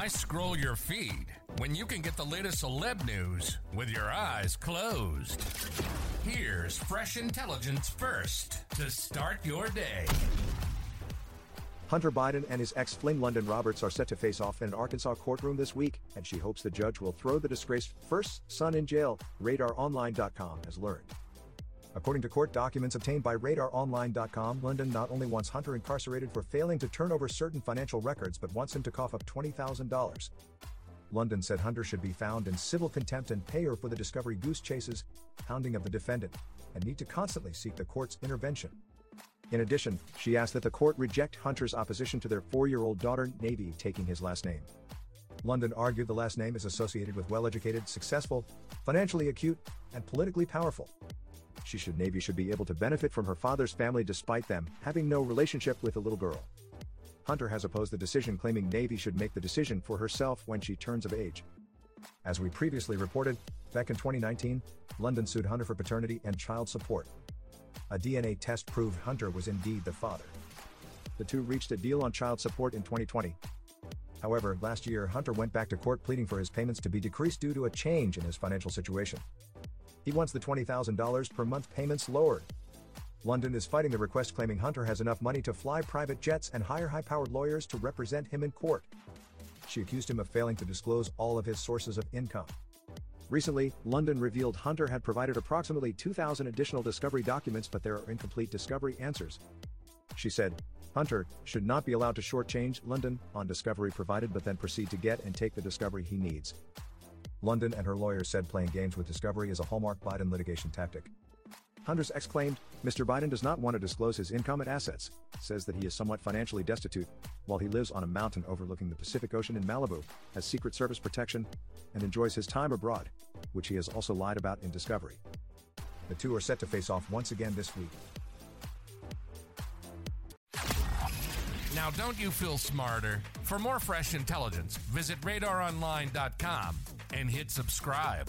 Why scroll your feed when you can get the latest celeb news with your eyes closed? Here's fresh intelligence first to start your day. Hunter Biden and his ex fling Lunden Roberts are set to face off in an Arkansas courtroom this week, and she hopes the judge will throw the disgraced first son in jail, RadarOnline.com has learned. According to court documents obtained by RadarOnline.com, Lunden not only wants Hunter incarcerated for failing to turn over certain financial records but wants him to cough up $20,000. Lunden said Hunter should be found in civil contempt and pay her for the discovery goose chases, hounding of the defendant, and need to constantly seek the court's intervention. In addition, she asked that the court reject Hunter's opposition to their four year old daughter, Navy, taking his last name. Lunden argued the last name is associated with well educated, successful, financially acute, and politically powerful. She should Navy should be able to benefit from her father's family despite them having no relationship with the little girl. Hunter has opposed the decision claiming Navy should make the decision for herself when she turns of age. As we previously reported, back in 2019, Lunden sued Hunter for paternity and child support. A DNA test proved Hunter was indeed the father. The two reached a deal on child support in 2020. However, last year Hunter went back to court pleading for his payments to be decreased due to a change in his financial situation. He wants the $20,000 per month payments lowered. Lunden is fighting the request claiming Hunter has enough money to fly private jets and hire high powered lawyers to represent him in court. She accused him of failing to disclose all of his sources of income. Recently, Lunden revealed Hunter had provided approximately 2,000 additional discovery documents, but there are incomplete discovery answers. She said, Hunter should not be allowed to shortchange Lunden on discovery provided but then proceed to get and take the discovery he needs. Lunden and her lawyers said playing games with discovery is a hallmark Biden litigation tactic. Hunter's ex claimed, Mr. Biden does not want to disclose his income and assets, says that he is somewhat financially destitute, while he lives on a mountain overlooking the Pacific Ocean in Malibu, has Secret Service protection, and enjoys his time abroad, which he has also lied about in Discovery. The two are set to face off once again this week. Now, don't you feel smarter? For more fresh intelligence, visit radaronline.com and hit subscribe.